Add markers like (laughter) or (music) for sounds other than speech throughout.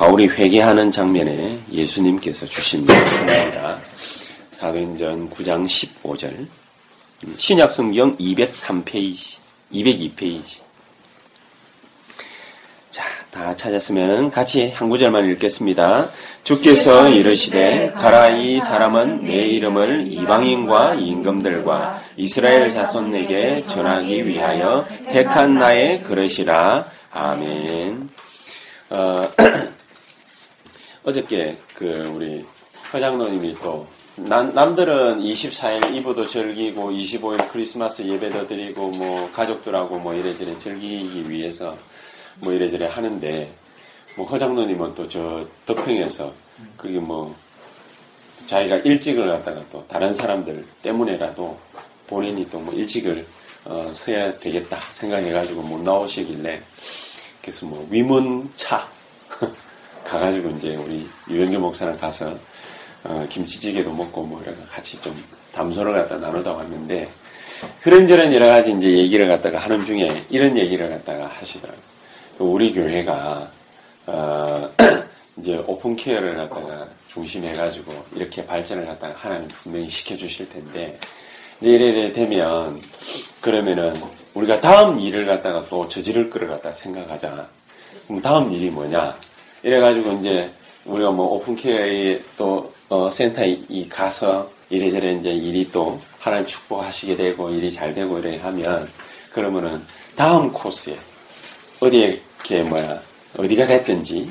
바울이 회개하는 장면에 예수님께서 주신 말씀입니다. 사도행전 9장 15절 신약성경 203페이지 202페이지 자, 다 찾았으면 같이 한 구절만 읽겠습니다. 주께서 이르시되 가라 이 사람은 내 이름을 이방인과 임금들과 이스라엘 자손에게 전하기 위하여 택한 나의 그릇이라. 아멘. 어, (clears throat) 어저께 그 우리 허장노님이 또 남, 남들은 24일 이브도 즐기고 25일 크리스마스 예배도 드리고 뭐 가족들하고 뭐 이래저래 즐기기 위해서 뭐 이래저래 하는데 뭐 허장노님은 또 저 덕평에서 그게 뭐 자기가 일찍을 갖다가 또 다른 사람들 때문에라도 본인이 또 뭐 일찍을 어, 서야 되겠다 생각해가지고 못 나오시길래 그래서 뭐 위문차 가가지고 이제 우리 유영규 목사랑 가서 어, 김치찌개도 먹고 뭐 이렇게 같이 좀 담소를 갖다 나누다 왔는데 그런저런 여러 가지 이제 얘기를 갖다가 하는 중에 이런 얘기를 갖다가 하시더라고요. 우리 교회가 어, (clears throat) 이제 오픈 케어를 갖다가 중심해가지고 이렇게 발전을 갖다가 하나님 분명히 시켜주실 텐데 이제 이래 되면 그러면은 우리가 다음 일을 갖다가 또 저지를 거를 갖다가 생각하자. 그럼 다음 일이 뭐냐? 이래가지고 이제 우리가 뭐 오픈케어에 또 어, 센터에 이 가서 이래저래 이제 일이 또 하나님 축복하시게 되고 일이 잘 되고 이래 하면 그러면은 다음 코스에 어디에 이렇게 뭐야 어디가 됐든지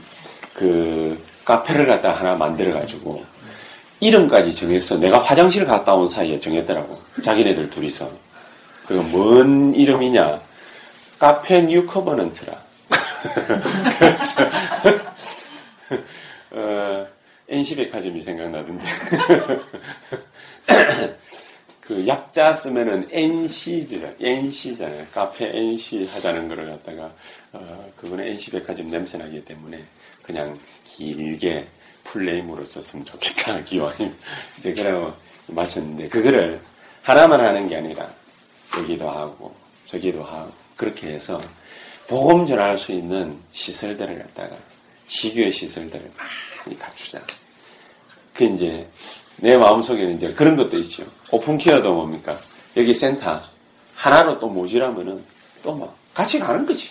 그 카페를 갖다 하나 만들어 가지고 이름까지 정했어. 내가 화장실 갔다 온 사이에 정했더라고. 자기네들 둘이서. 그리고 뭔 이름이냐? 카페 New Covenant라. 그래서 (laughs) 어, NC백화점이 생각나던데. (laughs) 그 약자 쓰면은 NC잖아요. NC잖아요. 카페 NC 하자는 거를 갖다가 어, 그거는 NC백화점 냄새 나기 때문에 그냥 길게 풀네임으로 썼으면 좋겠다. (laughs) 기왕이 이제 그러고 마쳤는데 그거를 하나만 하는 게 아니라 여기도 하고 저기도 하고 그렇게 해서 복음 전할 수 있는 시설들을 갖다가 지교의 시설들을 많이 갖추자. 그 이제 내 마음속에는 이제 그런 것도 있죠. 오픈케어도 뭡니까? 여기 센터 하나로 또 모지라면은 또뭐 같이 가는 거지.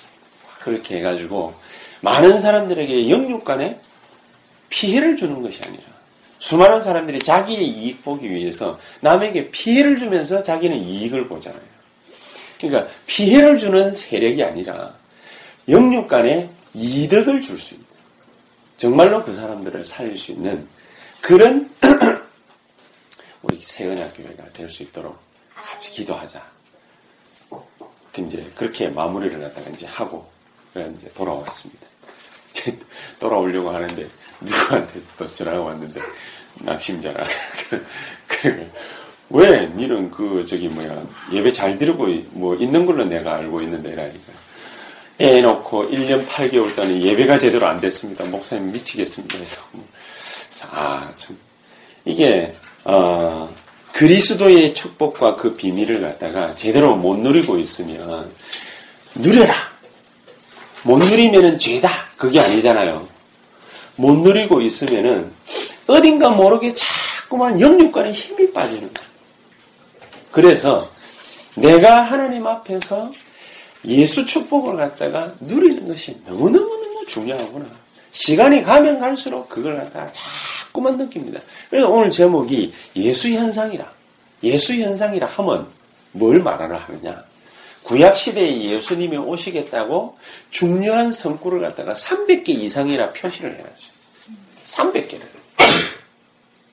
그렇게 해가지고 많은 사람들에게 영육 간에 피해를 주는 것이 아니라 수많은 사람들이 자기의 이익 보기 위해서 남에게 피해를 주면서 자기는 이익을 보잖아요. 그러니까 피해를 주는 세력이 아니라 영육 간에 이득을 줄 수 있는 정말로 그 사람들을 살릴 수 있는 그런 (clears throat) 우리 세은야 교회가 될 수 있도록 같이 기도하자. 이제 그렇게 마무리를 갖다가 이제 하고 이제 돌아왔습니다. (laughs) 돌아오려고 하는데 누구한테 또 전화가 왔는데 낙심자라. (laughs) 왜 니는 그 저기 뭐야 예배 잘 드리고 뭐 있는 걸로 내가 알고 있는데 라니까 애 놓고 1년 8개월 동안 예배가 제대로 안 됐습니다. 목사님 미치겠습니다. 그래서 아 참 이게 어, 그리스도의 축복과 그 비밀을 갖다가 제대로 못 누리고 있으면 누려라. 못 누리면은 죄다. 그게 아니잖아요. 못 누리고 있으면은 어딘가 모르게 자꾸만 영육간에 힘이 빠지는 거예요. 그래서 내가 하나님 앞에서 예수 축복을 갖다가 누리는 것이 너무너무너무 중요하구나. 시간이 가면 갈수록 그걸 갖다가 자꾸만 느낍니다. 그래서 오늘 제목이 예수 현상이라. 예수 현상이라 하면 뭘 말하라 하느냐. 구약 시대에 예수님이 오시겠다고 중요한 성구를 갖다가 300개 이상이나 표시를 해놨어요. 300개를.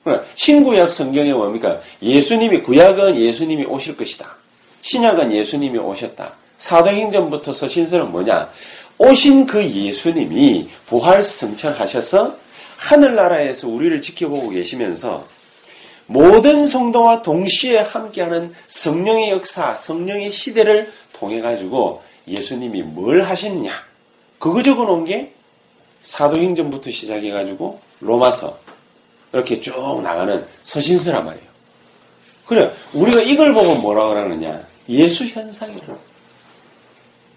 그러니까 신구약 성경에 뭡니까? 예수님이 구약은 예수님이 오실 것이다. 신약은 예수님이 오셨다. 사도행전부터 서신서는 뭐냐? 오신 그 예수님이 부활 승천하셔서 하늘나라에서 우리를 지켜보고 계시면서 모든 성도와 동시에 함께하는 성령의 역사, 성령의 시대를 통해 가지고 예수님이 뭘 하셨냐? 그거 적어 놓은 게 사도행전부터 시작해 가지고 로마서 이렇게 쭉 나가는 서신서란 말이에요. 그래 우리가 이걸 보고 뭐라 그러느냐? 예수 현상이라는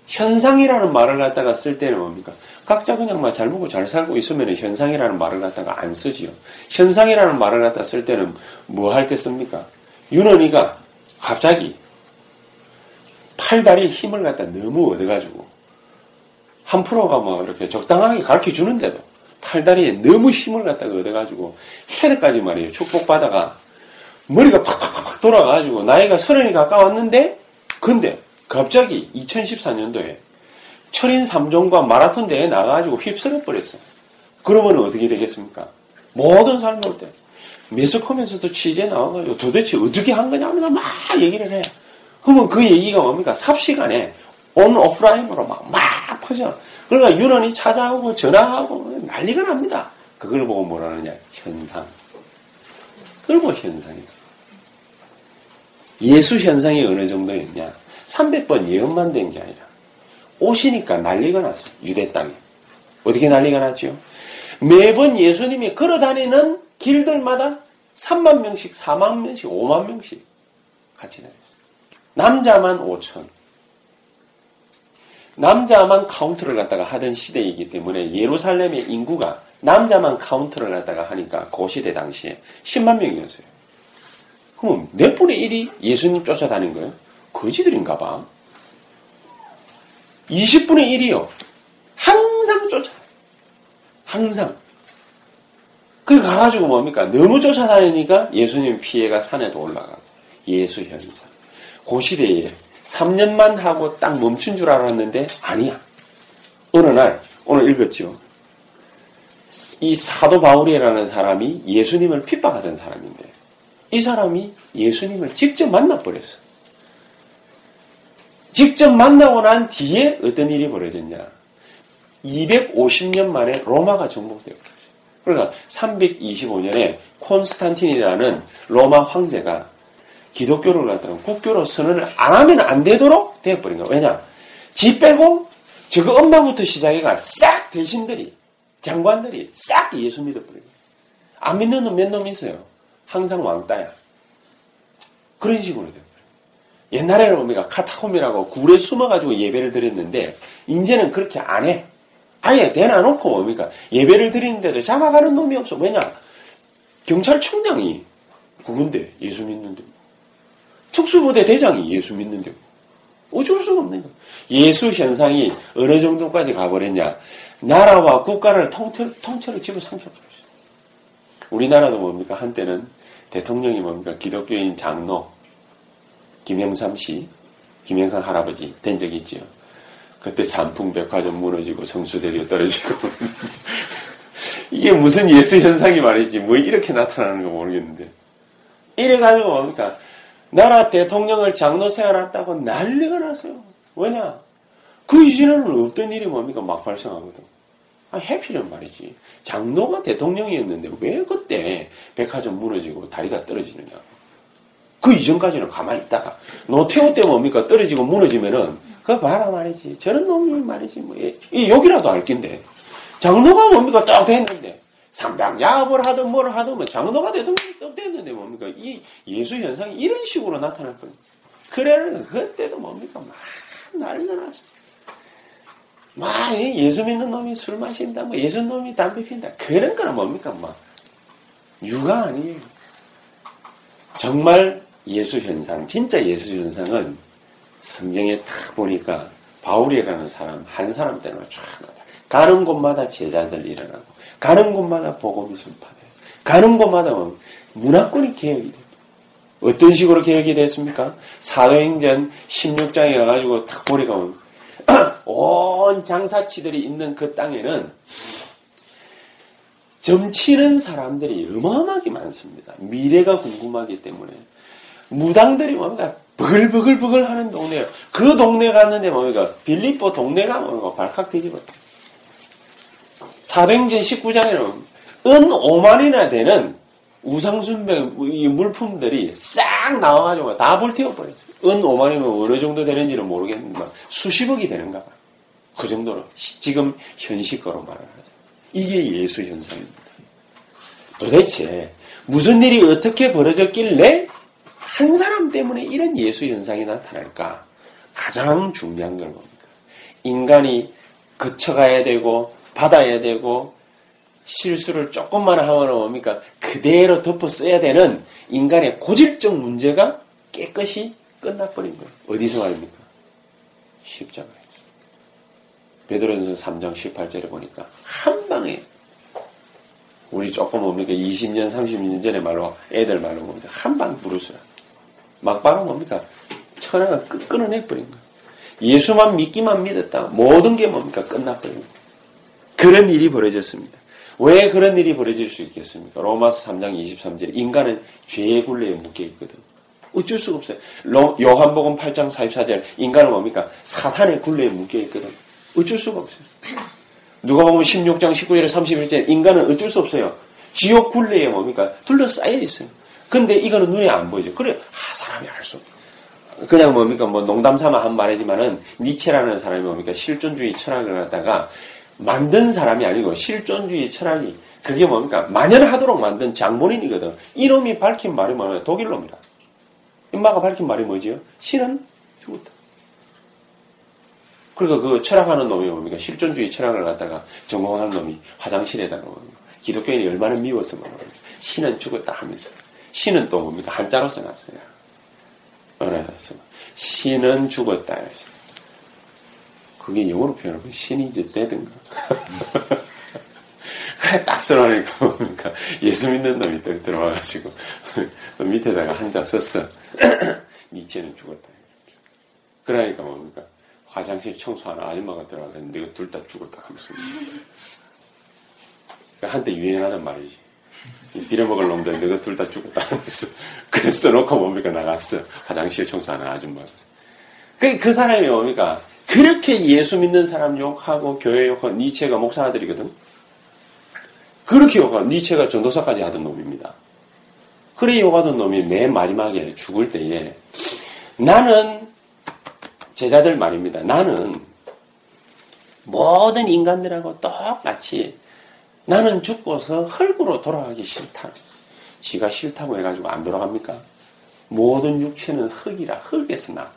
현상이라는 말을 갖다가 쓸 때는 뭡니까? 각자 그냥 막 잘 먹고 잘 살고 있으면 현상이라는 말을 갖다가 안 쓰지요. 현상이라는 말을 갖다 쓸 때는 뭐 할 때 씁니까? 윤원이가 갑자기 팔다리 힘을 갖다 너무 얻어가지고 한 프로가 뭐 이렇게 적당하게 가르쳐 주는데도 팔다리에 너무 힘을 갖다가 얻어가지고 헤드까지 말이에요. 축복받아가 머리가 팍팍팍 돌아가가지고 나이가 서른이 가까웠는데 근데 갑자기 2014년도에 철인 3종과 마라톤 대회에 나가가지고 휩쓸어 버렸어요. 그러면 어떻게 되겠습니까? 모든 사람들 때 매석하면서도 취재 나와가지고 도대체 어떻게 한 거냐 하면서 막 얘기를 해. 그러면 그 얘기가 뭡니까? 삽시간에 온 오프라인으로 막, 막 퍼져. 그러니까 유언이 찾아오고 전화하고 난리가 납니다. 그걸 보고 뭐라느냐? 현상. 그걸 보고 현상이다. 예수 현상이 어느 정도였냐? 300번 예언만 된 게 아니라 오시니까 난리가 났어요. 유대 땅에. 어떻게 난리가 났죠? 매번 예수님이 걸어다니는 길들마다 3만 명씩, 4만 명씩, 5만 명씩 같이 다녔어요. 남자만 5천. 남자만 카운트를 갖다가 하던 시대이기 때문에 예루살렘의 인구가 남자만 카운트를 갖다가 하니까 그 시대 당시에 10만 명이었어요. 그럼 몇 분의 1이 예수님 쫓아다닌 거예요? 거지들인가 봐. 20분의 1이요. 항상 쫓아. 항상. 그 가가지고 뭡니까? 너무 쫓아다니니까 예수님 피해가 산에도 올라가고. 예수 현상. 그 시대에 3년만 하고 딱 멈춘 줄 알았는데 아니야. 어느 날, 오늘 읽었죠. 이 사도 바울이라는 사람이 예수님을 핍박하던 사람인데 이 사람이 예수님을 직접 만나버렸어. 직접 만나고 난 뒤에 어떤 일이 벌어졌냐. 250년 만에 로마가 버렸어요. 그러니까 325년에 콘스탄틴이라는 로마 황제가 기독교를 갖다가 국교로 선언을 안 하면 안 되도록 되어버린 거야. 왜냐? 지 빼고 저거 엄마부터 시작해가 싹 대신들이 장관들이 싹 예수 믿어버린 거야. 안 믿는 놈 몇 놈 있어요. 항상 왕따야. 그런 식으로 돼요. 옛날에는 우리가 카타콤이라고 굴에 숨어가지고 예배를 드렸는데, 이제는 그렇게 안 해. 아예 대놔놓고 뭡니까? 예배를 드리는데도 잡아가는 놈이 없어. 왜냐? 경찰청장이 그건데, 예수 믿는데. 특수부대 대장이 예수 믿는데. 어쩔 수가 거 예수 현상이 어느 정도까지 가버렸냐? 나라와 국가를 통틀, 통째로 집어삼켜버렸어요. 우리나라도 뭡니까? 한때는 대통령이 뭡니까? 기독교인 장로, 김영삼 씨, 김영삼 할아버지 된 적이 있지요. 그때 삼풍백화점 무너지고 성수대교 떨어지고 (laughs) 이게 무슨 예수 현상이 말이지 뭐 이렇게 나타나는 거 모르겠는데 이래가지고 뭡니까 나라 대통령을 장로 세워놨다고 난리가 났어요. 왜냐 그 이전에는 없던 일이 뭡니까 막 발생하거든. 아, 해피는 말이지. 장로가 대통령이었는데 왜 그때 백화점 무너지고 다리가 떨어지느냐. 그 이전까지는 가만히 있다가 노태우 때 뭡니까 떨어지고 무너지면은 그 봐라 말이지. 저런 놈이 말이지. 뭐, 이 욕이라도 알 낀데. 장로가 뭡니까 떡 됐는데. 상당 야합을 하든 뭘 하든 뭐 장로가 대통령이 떡 됐는데 뭡니까 이 예수 현상이 이런 식으로 나타날 거예요. 그래는 그때도 뭡니까 막 난리가 났어. 막 예수 믿는 놈이 술 마신다, 뭐 예수 놈이 담배 핀다. 그런 거는 뭡니까 막 유가 아니에요. 정말 예수 현상, 진짜 예수 현상은 성경에 딱 보니까 바울이라는 사람, 한 사람 때문에 쫙 나타. 가는 곳마다 제자들 일어나고, 가는 곳마다 복음이 전파돼요. 가는 곳마다 문화권이 개혁이 돼요. 어떤 식으로 개혁이 됐습니까? 사도행전 16장에 가가지고 딱 보니까 (clears throat) 온 장사치들이 있는 그 땅에는 점치는 사람들이 어마어마하게 많습니다. 미래가 궁금하기 때문에 무당들이 뭔가 버글버글버글 하는 동네예요. 그 동네 갔는데 뭡니까? 빌리뽀 동네가 뭡니까? 발칵 뒤집어. 사도행전 19장에는 은 5만이나 되는 우상순백 물품들이 싹 나와가지고 다 불태워버렸어요. 은 5만이면 어느 정도 되는지는 모르겠는데 수십억이 되는가 봐요. 그 정도로 지금 현실거로 말을 하죠. 이게 예수 현상입니다. 도대체 무슨 일이 어떻게 벌어졌길래 한 사람 때문에 이런 예수 현상이 나타날까? 가장 중요한 건 뭡니까? 인간이 거쳐가야 되고 받아야 되고 실수를 조금만 하면 뭡니까? 그대로 덮어 써야 되는 인간의 고질적 문제가 깨끗이 끝나버린 거예요. 어디서 말입니까? 십자가에서. 베드로전서 3장 18절에 보니까 한 방에 우리 조금 뭡니까? 20년, 30년 전에 말로 애들 말로 뭡니까? 한방 부르스라. 막방은 뭡니까? 천하가 끊어내버린 거예요. 예수만 믿기만 믿었다. 모든 게 뭡니까? 끝나버린 거예요. 그런 일이 벌어졌습니다. 왜 그런 일이 벌어질 수 있겠습니까? 로마서 3장 23절 인간은 죄의 굴레에 묶여 있거든. 어쩔 수가 없어요. 요한복음 8장 44절 인간은 뭡니까? 사탄의 굴레에 묶여 있거든. 어쩔 수가 없어요. 누가 보면 16장 19절에 31절 인간은 어쩔 수 없어요. 지옥 굴레에 뭡니까? 둘러싸여 있어요. 근데 이거는 눈에 안 보이죠. 그래, 아, 사람이 알 수. 그냥 뭡니까? 뭐 농담 삼아 한 말이지만은 니체라는 사람이 뭡니까? 실존주의 철학을 갖다가 만든 사람이 아니고 실존주의 철학이 그게 뭡니까? 만연하도록 만든 장본인이거든. 이놈이 밝힌 말이 뭐냐? 독일놈이라. 인마가 밝힌 말이 뭐지요? 실은 죽었다. 그러니까 그 철학하는 놈이 뭡니까? 실존주의 철학을 갖다가 전공하는 놈이 화장실에다가? 기독교인이 얼마나 미워서 뭡니까? 신은 죽었다 하면서. 신은 또 뭡니까? 한자로 써놨어요. 어라서 신은 죽었다. 그게 영어로 표현하면 신이 이제 되든가. (laughs) 그래, 딱 써놓으니까 뭡니까? 예수 믿는 놈이 딱 들어와가지고, 또 밑에다가 한자 썼어. (clears throat) 니체는 죽었다. 그러니까 뭡니까? 화장실 청소하는 아줌마가 들어가는데 둘 다 죽었다 하면서. 한때 유행하는 말이지. 빌어먹을 놈들 내가 둘 다 죽었다 (laughs) 하면서. 그래서 놓고 뭡니까? 나갔어. 화장실 청소하는 아줌마가. 그, 그 사람이 뭡니까? 그렇게 예수 믿는 사람 욕하고 교회 욕하고 니체가 목사들이거든. 그렇게 욕하고 니체가 전도사까지 하던 놈입니다. 그래 욕하던 놈이 맨 마지막에 죽을 때에 나는 제자들 말입니다. 나는 모든 인간들하고 똑같이 나는 죽고서 흙으로 돌아가기 싫다. 지가 싫다고 해가지고 안 돌아갑니까? 모든 육체는 흙이라 흙에서 나.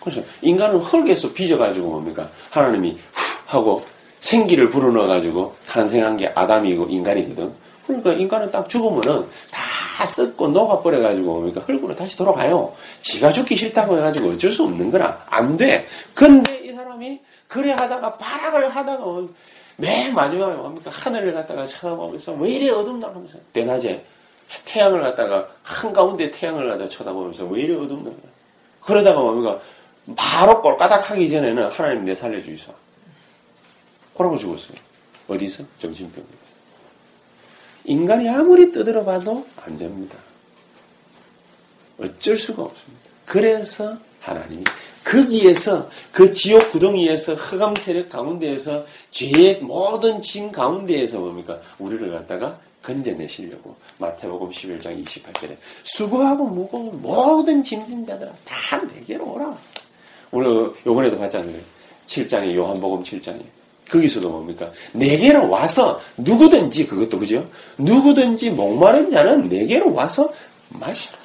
그래서 인간은 흙에서 빚어가지고 뭡니까? 하나님이 후 하고 생기를 불어넣어가지고 탄생한 게 아담이고 인간이거든. 그러니까 인간은 딱 죽으면은 다 썩고 녹아버려가지고 뭡니까? 흙으로 다시 돌아가요. 지가 죽기 싫다고 해가지고 어쩔 수 없는 거라. 안 돼. 근데 이 사람이 그래 하다가 발악을 하다가 맨 마지막에 뭡니까? 하늘을 갖다가 쳐다보면서 왜 이래 어둡나 하면서 대낮에 태양을 갖다가 한가운데 태양을 갖다가 쳐다보면서 왜 이래 어둡나 그러다가 뭡니까? 바로 꼴까닥 하기 전에는 하나님 내 살려주이소. 그러고 죽었어요. 어디서? 정신병에서. 인간이 아무리 떠들어 봐도 안 됩니다. 어쩔 수가 없습니다. 그래서 하나님이 거기에서 그 지옥 구덩이에서 흑암 세력 가운데에서 죄의 모든 짐 가운데에서 뭡니까? 우리를 갖다가 건져내시려고 마태복음 11장 28절에 수고하고 무거운 모든 짐진 자들아 다 내게로 오라. 우리 요번에도 봤잖아요. 7장에 요한복음 7장에 거기서도 뭡니까? 내게로 와서 누구든지 그것도 그죠? 누구든지 목마른 자는 내게로 와서 마시라.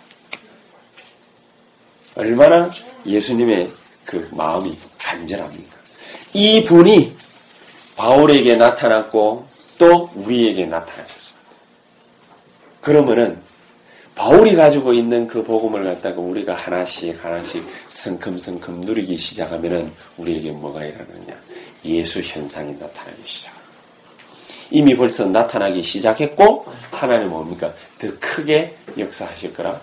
얼마나 예수님의 그 마음이 간절합니까? 이 분이 바울에게 나타났고 또 우리에게 나타나셨습니다. 그러면은 바울이 가지고 있는 그 복음을 갖다가 우리가 하나씩 하나씩 성큼성큼 누리기 시작하면은 우리에게 뭐가 일어나느냐? 예수 현상이 나타나기 시작합니다. 이미 벌써 나타나기 시작했고 하나님 뭡니까? 더 크게 역사하실 거라.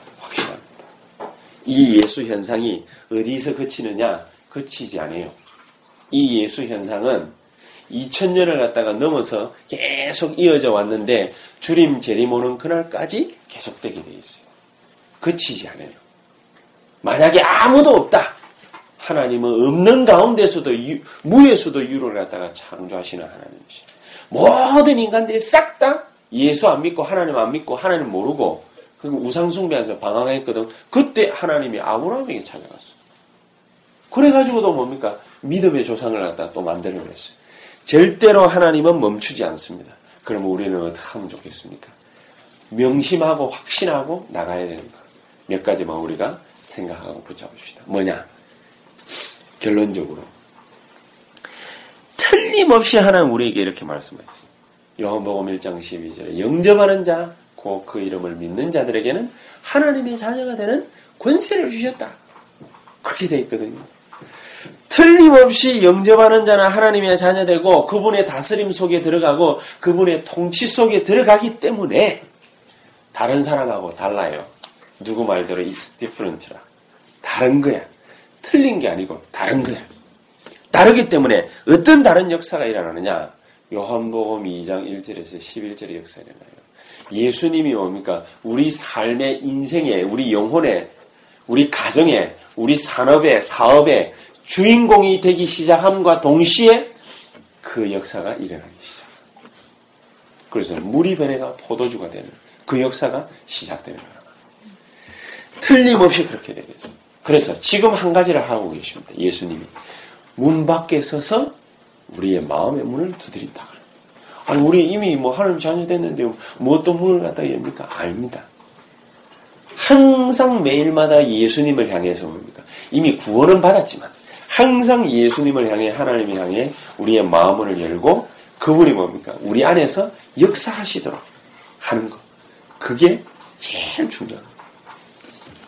이 예수 현상이 어디서 그치느냐? 그치지 않아요. 이 예수 현상은 2000년을 갖다가 넘어서 계속 이어져 왔는데 주림 재림 오는 그날까지 계속되게 되어 있어요. 그치지 않아요. 만약에 아무도 없다. 하나님은 없는 가운데서도 유, 무에서도 유를 갖다가 창조하시는 하나님이시. 모든 인간들이 싹 다 예수 안 믿고 하나님 안 믿고 하나님 모르고 그리고 우상숭배하면서 방황했거든. 그때 하나님이 아브라함에게 찾아갔어. 그래가지고도 뭡니까? 믿음의 조상을 갖다 또 만들어냈어요. 절대로 하나님은 멈추지 않습니다. 그러면 우리는 어떻게 하면 좋겠습니까? 명심하고 확신하고 나가야 되는 것. 몇 가지만 우리가 생각하고 붙잡읍시다. 뭐냐? 결론적으로. 틀림없이 하나님 우리에게 이렇게 말씀하셨어요. 요한복음 1장 12절에 영접하는 자, 곧그 이름을 믿는 자들에게는 하나님의 자녀가 되는 권세를 주셨다. 그렇게 되어 있거든요. 틀림없이 영접하는 자는 하나님의 자녀되고 그분의 다스림 속에 들어가고 그분의 통치 속에 들어가기 때문에 다른 사람하고 달라요. 누구 말대로 it's different라. 다른 거야. 틀린 게 아니고 다른 거야. 다르기 때문에 어떤 다른 역사가 일어나느냐? 요한복음 2장 1절에서 11절의 역사가 일어나요. 예수님이 뭡니까? 우리 삶의 인생에, 우리 영혼에, 우리 가정에, 우리 산업에, 사업에 주인공이 되기 시작함과 동시에 그 역사가 일어나기 시작. 그래서 물이 변해가 포도주가 되는 그 역사가 시작되는 거예요. 틀림없이 그렇게 되겠죠. 그래서 지금 한 가지를 하고 계십니다. 예수님이 문 밖에 서서 우리의 마음의 문을 두드린다. 아니 우리 이미 뭐 하나님 자녀 됐는데 뭐또 문을 갖다 엽니까? 아닙니다. 항상 매일마다 예수님을 향해서 뭡니까? 이미 구원은 받았지만 항상 예수님을 향해 하나님을 향해 우리의 마음을 열고 그분이 뭡니까? 우리 안에서 역사하시도록 하는 것. 그게 제일 중요합니다.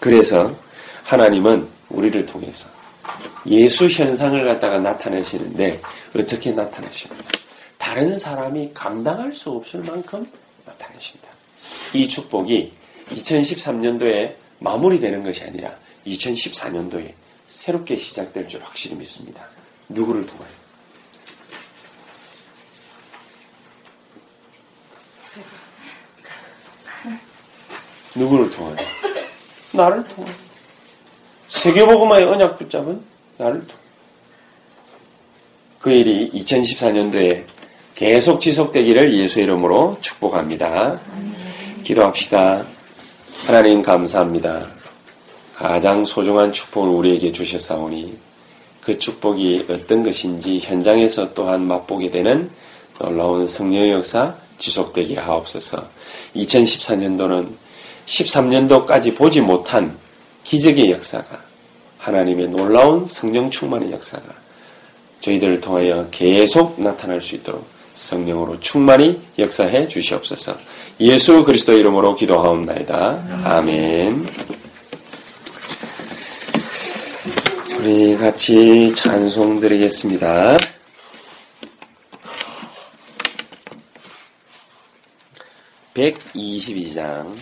그래서 하나님은 우리를 통해서 예수 현상을 갖다가 나타내시는데 어떻게 나타내시는가? 다른 사람이 감당할 수 없을 만큼 나타내신다. 이 축복이 2013년도에 마무리되는 것이 아니라 2014년도에 새롭게 시작될 줄 확실히 믿습니다. 누구를 통하여? 누구를 통하여? 나를 통하여. 세계보고마의 언약 붙잡은 나를 통하여. 그 일이 2014년도에 계속 지속되기를 예수 이름으로 축복합니다. 기도합시다. 하나님 감사합니다. 가장 소중한 축복을 우리에게 주셨사오니 그 축복이 어떤 것인지 현장에서 또한 맛보게 되는 놀라운 성령의 역사 지속되게 하옵소서. 2014년도는 13년도까지 보지 못한 기적의 역사가 하나님의 놀라운 성령 충만의 역사가 저희들을 통하여 계속 나타날 수 있도록 성령으로 충만히 역사해 주시옵소서. 예수 그리스도 이름으로 기도하옵나이다. 아멘. 우리 같이 찬송 드리겠습니다. 122장